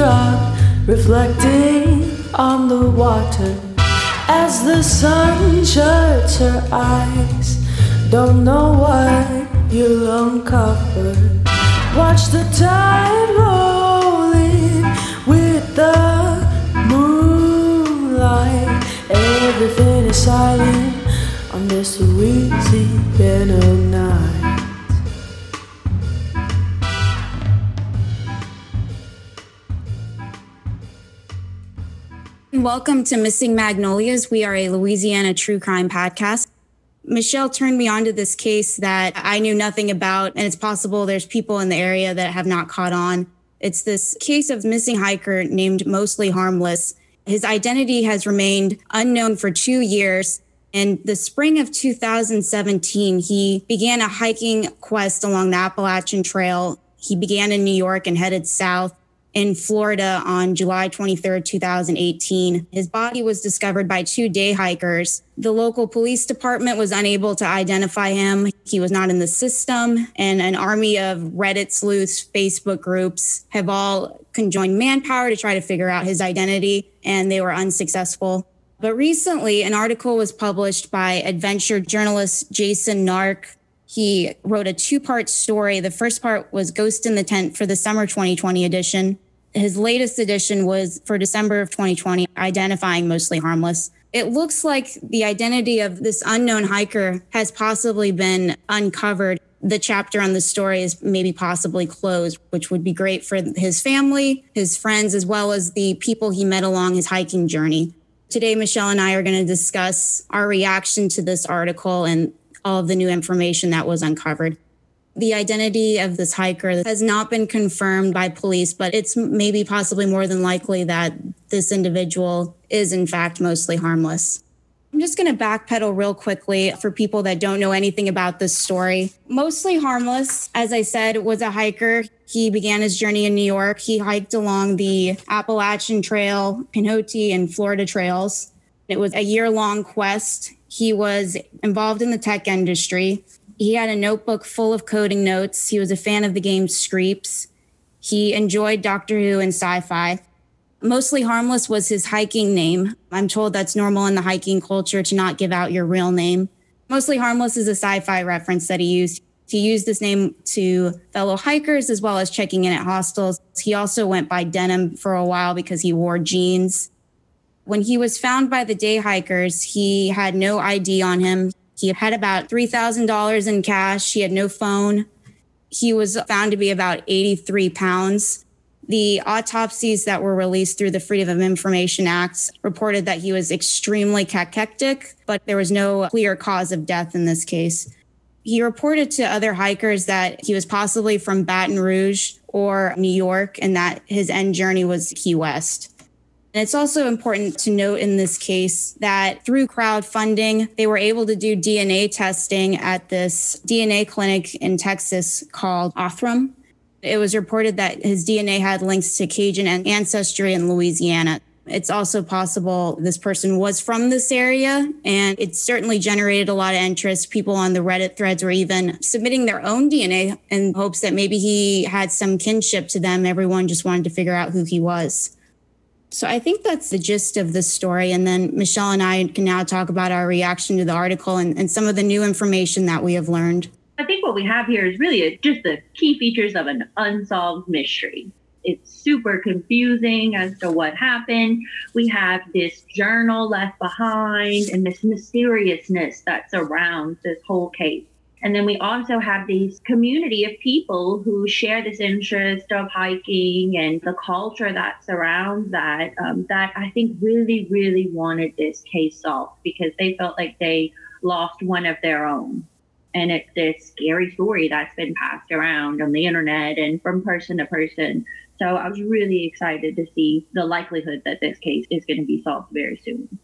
drop reflecting on the water as the sun shuts her eyes. Don't know why you'll uncover. Watch the tide roll in with the moonlight. Everything is silent on this Louisiana night. Welcome to Missing Magnolias. We are a Louisiana true crime podcast. Michelle turned me onto this case that I knew nothing about, and it's possible there's people in the area that have not caught on. It's this case of missing hiker named Mostly Harmless. His identity has remained unknown for two years. In the spring of 2017, he began a hiking quest along the Appalachian Trail. He began in New York and headed south in Florida on July 23rd, 2018. His body was discovered by two day hikers. The local police department was unable to identify him. He was not in the system, and an army of Reddit sleuths, Facebook groups have all conjoined manpower to try to figure out his identity, and they were unsuccessful. But recently, an article was published by adventure journalist Jason Nark he wrote a two part story. The first part was Ghost in the Tent for the summer 2020 edition. His latest edition was for December of 2020, identifying mostly harmless. It looks like the identity of this unknown hiker has possibly been uncovered. The chapter on the story is maybe possibly closed, which would be great for his family, his friends, as well as the people he met along his hiking journey. Today, Michelle and I are going to discuss our reaction to this article and all of the new information that was uncovered. The identity of this hiker has not been confirmed by police, but it's maybe possibly more than likely that this individual is, in fact, mostly harmless. I'm just going to backpedal real quickly for people that don't know anything about this story. Mostly harmless, as I said, was a hiker. He began his journey in New York. He hiked along the Appalachian Trail, Pinhoti, and Florida trails. It was a year long quest. He was involved in the tech industry. He had a notebook full of coding notes. He was a fan of the game Streeps. He enjoyed Doctor Who and sci fi. Mostly Harmless was his hiking name. I'm told that's normal in the hiking culture to not give out your real name. Mostly Harmless is a sci fi reference that he used. He used this name to fellow hikers as well as checking in at hostels. He also went by Denim for a while because he wore jeans. When he was found by the day hikers, he had no ID on him. He had about $3,000 in cash. He had no phone. He was found to be about 83 pounds. The autopsies that were released through the Freedom of Information Act reported that he was extremely cachectic, but there was no clear cause of death in this case. He reported to other hikers that he was possibly from Baton Rouge or New York and that his end journey was Key West. And it's also important to note in this case that through crowdfunding, they were able to do DNA testing at this DNA clinic in Texas called Othram. It was reported that his DNA had links to Cajun ancestry in Louisiana. It's also possible this person was from this area, and it certainly generated a lot of interest. People on the Reddit threads were even submitting their own DNA in hopes that maybe he had some kinship to them. Everyone just wanted to figure out who he was. So I think that's the gist of the story. And then Michelle and I can now talk about our reaction to the article and, and some of the new information that we have learned. I think what we have here is really a, just the key features of an unsolved mystery. It's super confusing as to what happened. We have this journal left behind and this mysteriousness that surrounds this whole case. And then we also have these community of people who share this interest of hiking and the culture that surrounds that, um, that I think really, really wanted this case solved because they felt like they lost one of their own. And it's this scary story that's been passed around on the internet and from person to person. So I was really excited to see the likelihood that this case is going to be solved very soon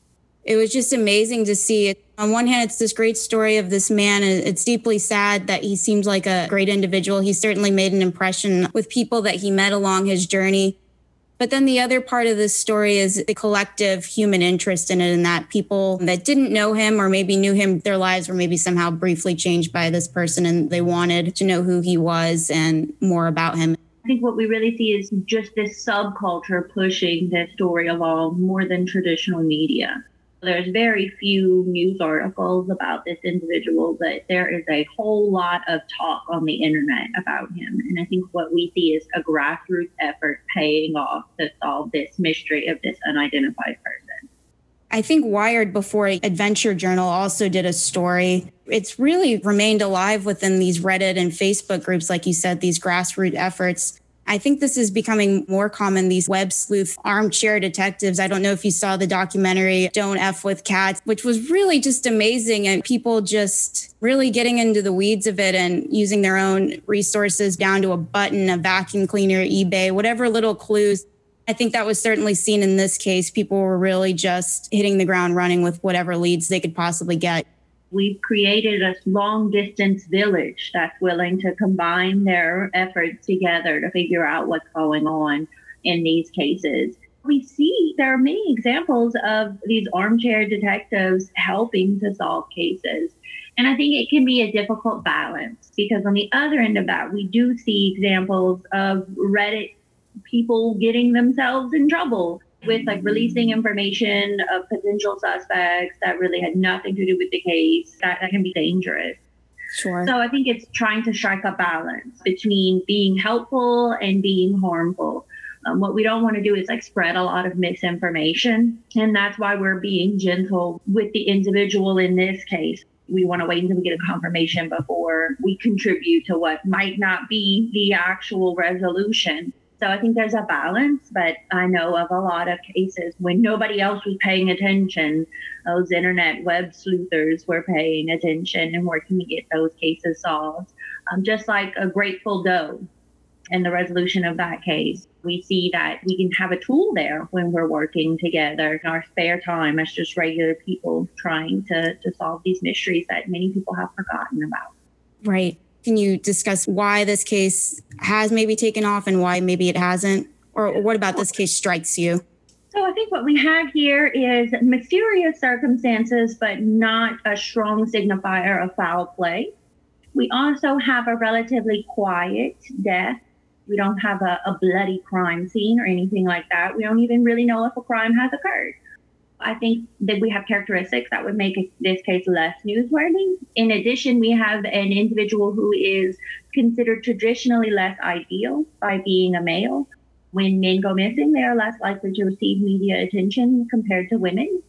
it was just amazing to see it. On one hand, it's this great story of this man. And it's deeply sad that he seems like a great individual. He certainly made an impression with people that he met along his journey. But then the other part of this story is the collective human interest in it, and that people that didn't know him or maybe knew him, their lives were maybe somehow briefly changed by this person and they wanted to know who he was and more about him. I think what we really see is just this subculture pushing this story along more than traditional media. There's very few news articles about this individual, but there is a whole lot of talk on the internet about him. And I think what we see is a grassroots effort paying off to solve this mystery of this unidentified person. I think Wired before Adventure Journal also did a story. It's really remained alive within these Reddit and Facebook groups, like you said, these grassroots efforts. I think this is becoming more common, these web sleuth armchair detectives. I don't know if you saw the documentary Don't F with Cats, which was really just amazing and people just really getting into the weeds of it and using their own resources down to a button, a vacuum cleaner, eBay, whatever little clues. I think that was certainly seen in this case. People were really just hitting the ground running with whatever leads they could possibly get. We've created a long distance village that's willing to combine their efforts together to figure out what's going on in these cases. We see there are many examples of these armchair detectives helping to solve cases. And I think it can be a difficult balance because on the other end of that, we do see examples of Reddit people getting themselves in trouble with like releasing information of potential suspects that really had nothing to do with the case. That, that can be dangerous. Sure. So I think it's trying to strike a balance between being helpful and being harmful. Um, what we don't want to do is like spread a lot of misinformation. And that's why we're being gentle with the individual in this case. We want to wait until we get a confirmation before we contribute to what might not be the actual resolution. So I think there's a balance, but I know of a lot of cases when nobody else was paying attention, those internet web sleuthers were paying attention and working to get those cases solved. Um, just like a Grateful Doe and the resolution of that case, we see that we can have a tool there when we're working together in our spare time as just regular people trying to, to solve these mysteries that many people have forgotten about. Right. Can you discuss why this case has maybe taken off and why maybe it hasn't? Or what about this case strikes you? So I think what we have here is mysterious circumstances, but not a strong signifier of foul play. We also have a relatively quiet death. We don't have a, a bloody crime scene or anything like that. We don't even really know if a crime has occurred. I think that we have characteristics that would make this case less newsworthy. In addition, we have an individual who is considered traditionally less ideal by being a male. When men go missing, they are less likely to receive media attention compared to women.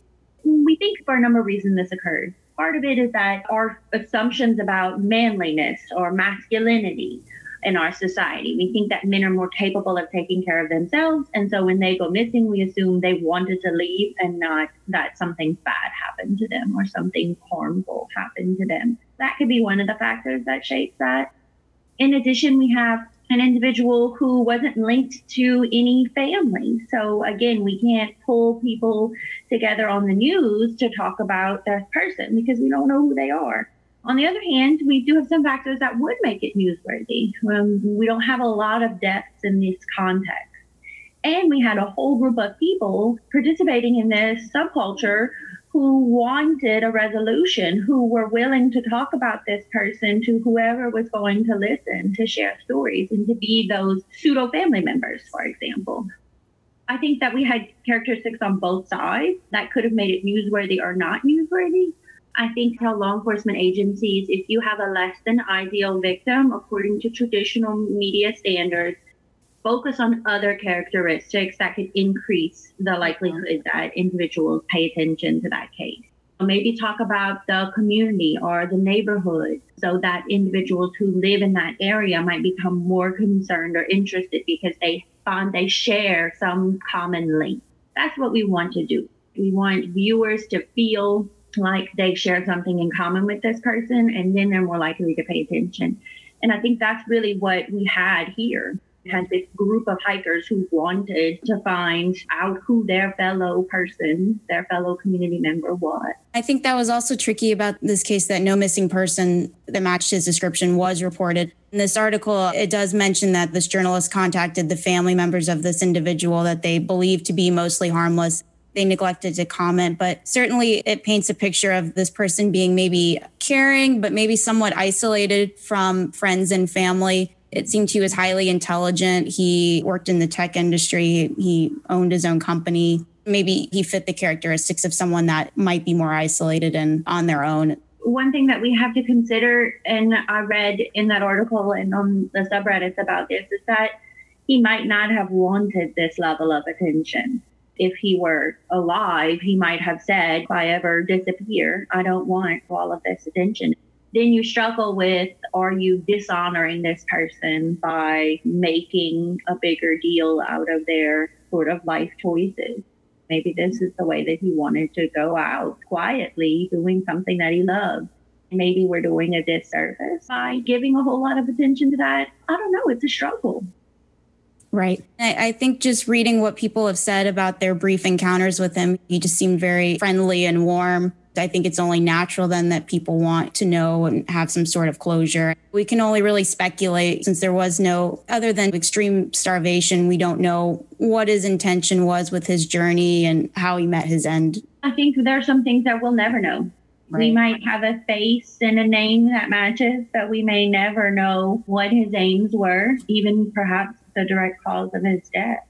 We think for a number of reasons this occurred. Part of it is that our assumptions about manliness or masculinity in our society. We think that men are more capable of taking care of themselves. And so when they go missing, we assume they wanted to leave and not that something bad happened to them or something harmful happened to them. That could be one of the factors that shapes that. In addition, we have an individual who wasn't linked to any family. So again, we can't pull people together on the news to talk about this person because we don't know who they are. On the other hand, we do have some factors that would make it newsworthy. Um, we don't have a lot of deaths in this context. And we had a whole group of people participating in this subculture who wanted a resolution, who were willing to talk about this person to whoever was going to listen, to share stories, and to be those pseudo family members, for example. I think that we had characteristics on both sides that could have made it newsworthy or not newsworthy. I think tell law enforcement agencies if you have a less than ideal victim, according to traditional media standards, focus on other characteristics that could increase the likelihood that individuals pay attention to that case. Maybe talk about the community or the neighborhood so that individuals who live in that area might become more concerned or interested because they find they share some common link. That's what we want to do. We want viewers to feel like they shared something in common with this person, and then they're more likely to pay attention. And I think that's really what we had here. We had this group of hikers who wanted to find out who their fellow person, their fellow community member was. I think that was also tricky about this case that no missing person that matched his description was reported. In this article, it does mention that this journalist contacted the family members of this individual that they believed to be mostly harmless they neglected to comment. But certainly it paints a picture of this person being maybe caring, but maybe somewhat isolated from friends and family. It seemed he was highly intelligent. He worked in the tech industry, he owned his own company. Maybe he fit the characteristics of someone that might be more isolated and on their own. One thing that we have to consider, and I read in that article and on the subreddits about this, is that he might not have wanted this level of attention. If he were alive, he might have said, if I ever disappear, I don't want all of this attention then you struggle with are you dishonoring this person by making a bigger deal out of their sort of life choices? Maybe this is the way that he wanted to go out quietly doing something that he loved. Maybe we're doing a disservice by giving a whole lot of attention to that. I don't know. It's a struggle. Right. I, I, think just reading what people have said about their brief encounters with him, he just seemed very friendly and warm. I think it's only natural then that people want to know and have some sort of closure. We can only really speculate since there was no, other than extreme starvation, we don't know what his intention was with his journey and how he met his end. I think there are some things that we'll never know. Right. We might have a face and a name that matches, but we may never know what his aims were, even perhaps the direct cause of his death.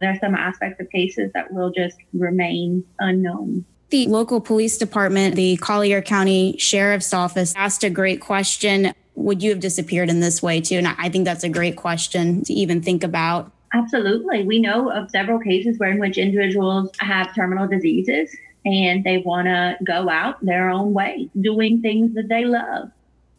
There are some aspects of cases that will just remain unknown the local police department, the Collier County Sheriff's Office asked a great question. Would you have disappeared in this way too? And I think that's a great question to even think about. Absolutely. We know of several cases where in which individuals have terminal diseases and they want to go out their own way, doing things that they love.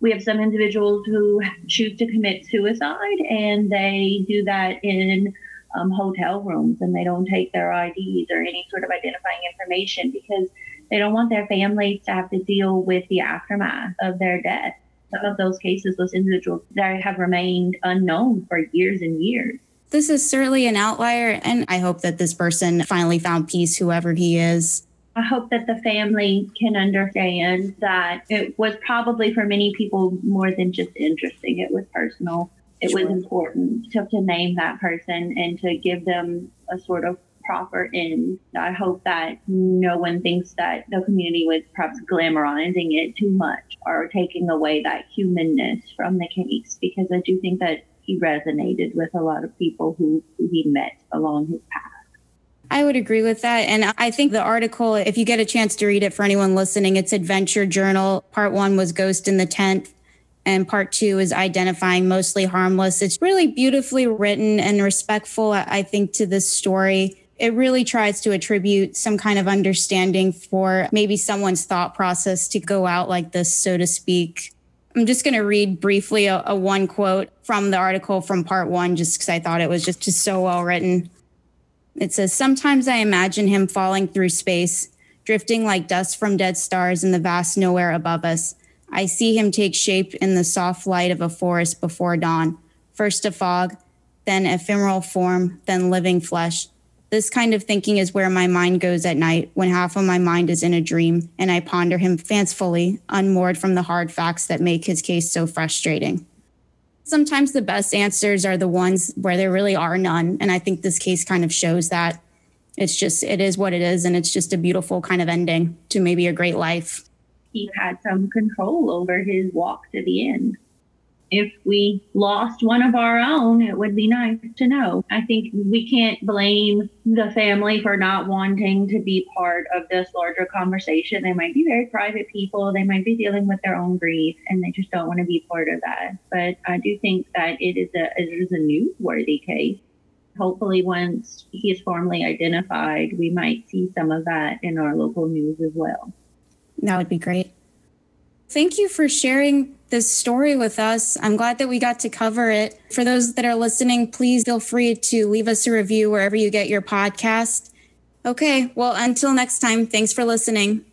We have some individuals who choose to commit suicide and they do that in um, hotel rooms and they don't take their IDs or any sort of identifying information because they don't want their families to have to deal with the aftermath of their death. Some of those cases, those individuals that have remained unknown for years and years. This is certainly an outlier, and I hope that this person finally found peace, whoever he is. I hope that the family can understand that it was probably for many people more than just interesting, it was personal it sure. was important to, to name that person and to give them a sort of proper end. I hope that no one thinks that the community was perhaps glamorizing it too much or taking away that humanness from the case because I do think that he resonated with a lot of people who, who he met along his path. I would agree with that. And I think the article, if you get a chance to read it for anyone listening, it's Adventure Journal. Part one was Ghost in the Tent and part two is identifying mostly harmless. It's really beautifully written and respectful, I think, to this story. It really tries to attribute some kind of understanding for maybe someone's thought process to go out like this, so to speak. I'm just going to read briefly a, a, one quote from the article from part one, just because I thought it was just, just so well written. It says, Sometimes I imagine him falling through space, drifting like dust from dead stars in the vast nowhere above us I see him take shape in the soft light of a forest before dawn, first a fog, then ephemeral form, then living flesh. This kind of thinking is where my mind goes at night when half of my mind is in a dream and I ponder him fancifully, unmoored from the hard facts that make his case so frustrating. Sometimes the best answers are the ones where there really are none. And I think this case kind of shows that it's just, it is what it is. And it's just a beautiful kind of ending to maybe a great life he had some control over his walk to the end. If we lost one of our own, it would be nice to know. I think we can't blame the family for not wanting to be part of this larger conversation. They might be very private people, they might be dealing with their own grief, and they just don't want to be part of that. But I do think that it is a it is a newsworthy case hopefully once he is formally identified, we might see some of that in our local news as well. That would be great. Thank you for sharing this story with us. I'm glad that we got to cover it. For those that are listening, please feel free to leave us a review wherever you get your podcast. Okay, well, until next time, thanks for listening.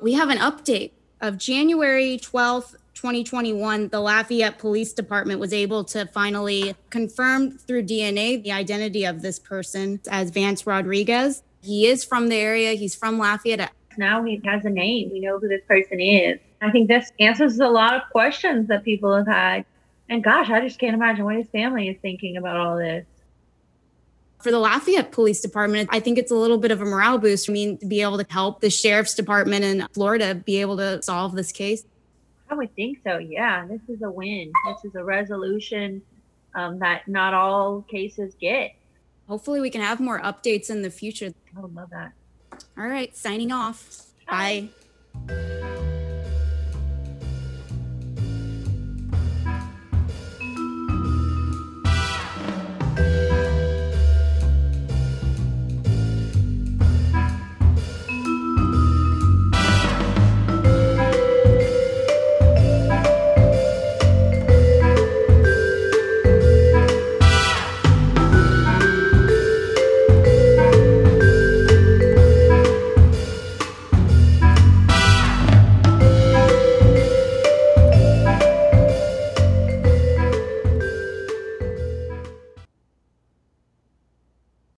We have an update of January 12th, 2021. The Lafayette Police Department was able to finally confirm through DNA the identity of this person as Vance Rodriguez. He is from the area, he's from Lafayette. Now he has a name. We know who this person is. I think this answers a lot of questions that people have had. And gosh, I just can't imagine what his family is thinking about all this. For the Lafayette Police Department, I think it's a little bit of a morale boost. I mean, to be able to help the sheriff's department in Florida be able to solve this case. I would think so. Yeah, this is a win. This is a resolution um, that not all cases get. Hopefully, we can have more updates in the future. I would love that. All right, signing off. Bye. Bye.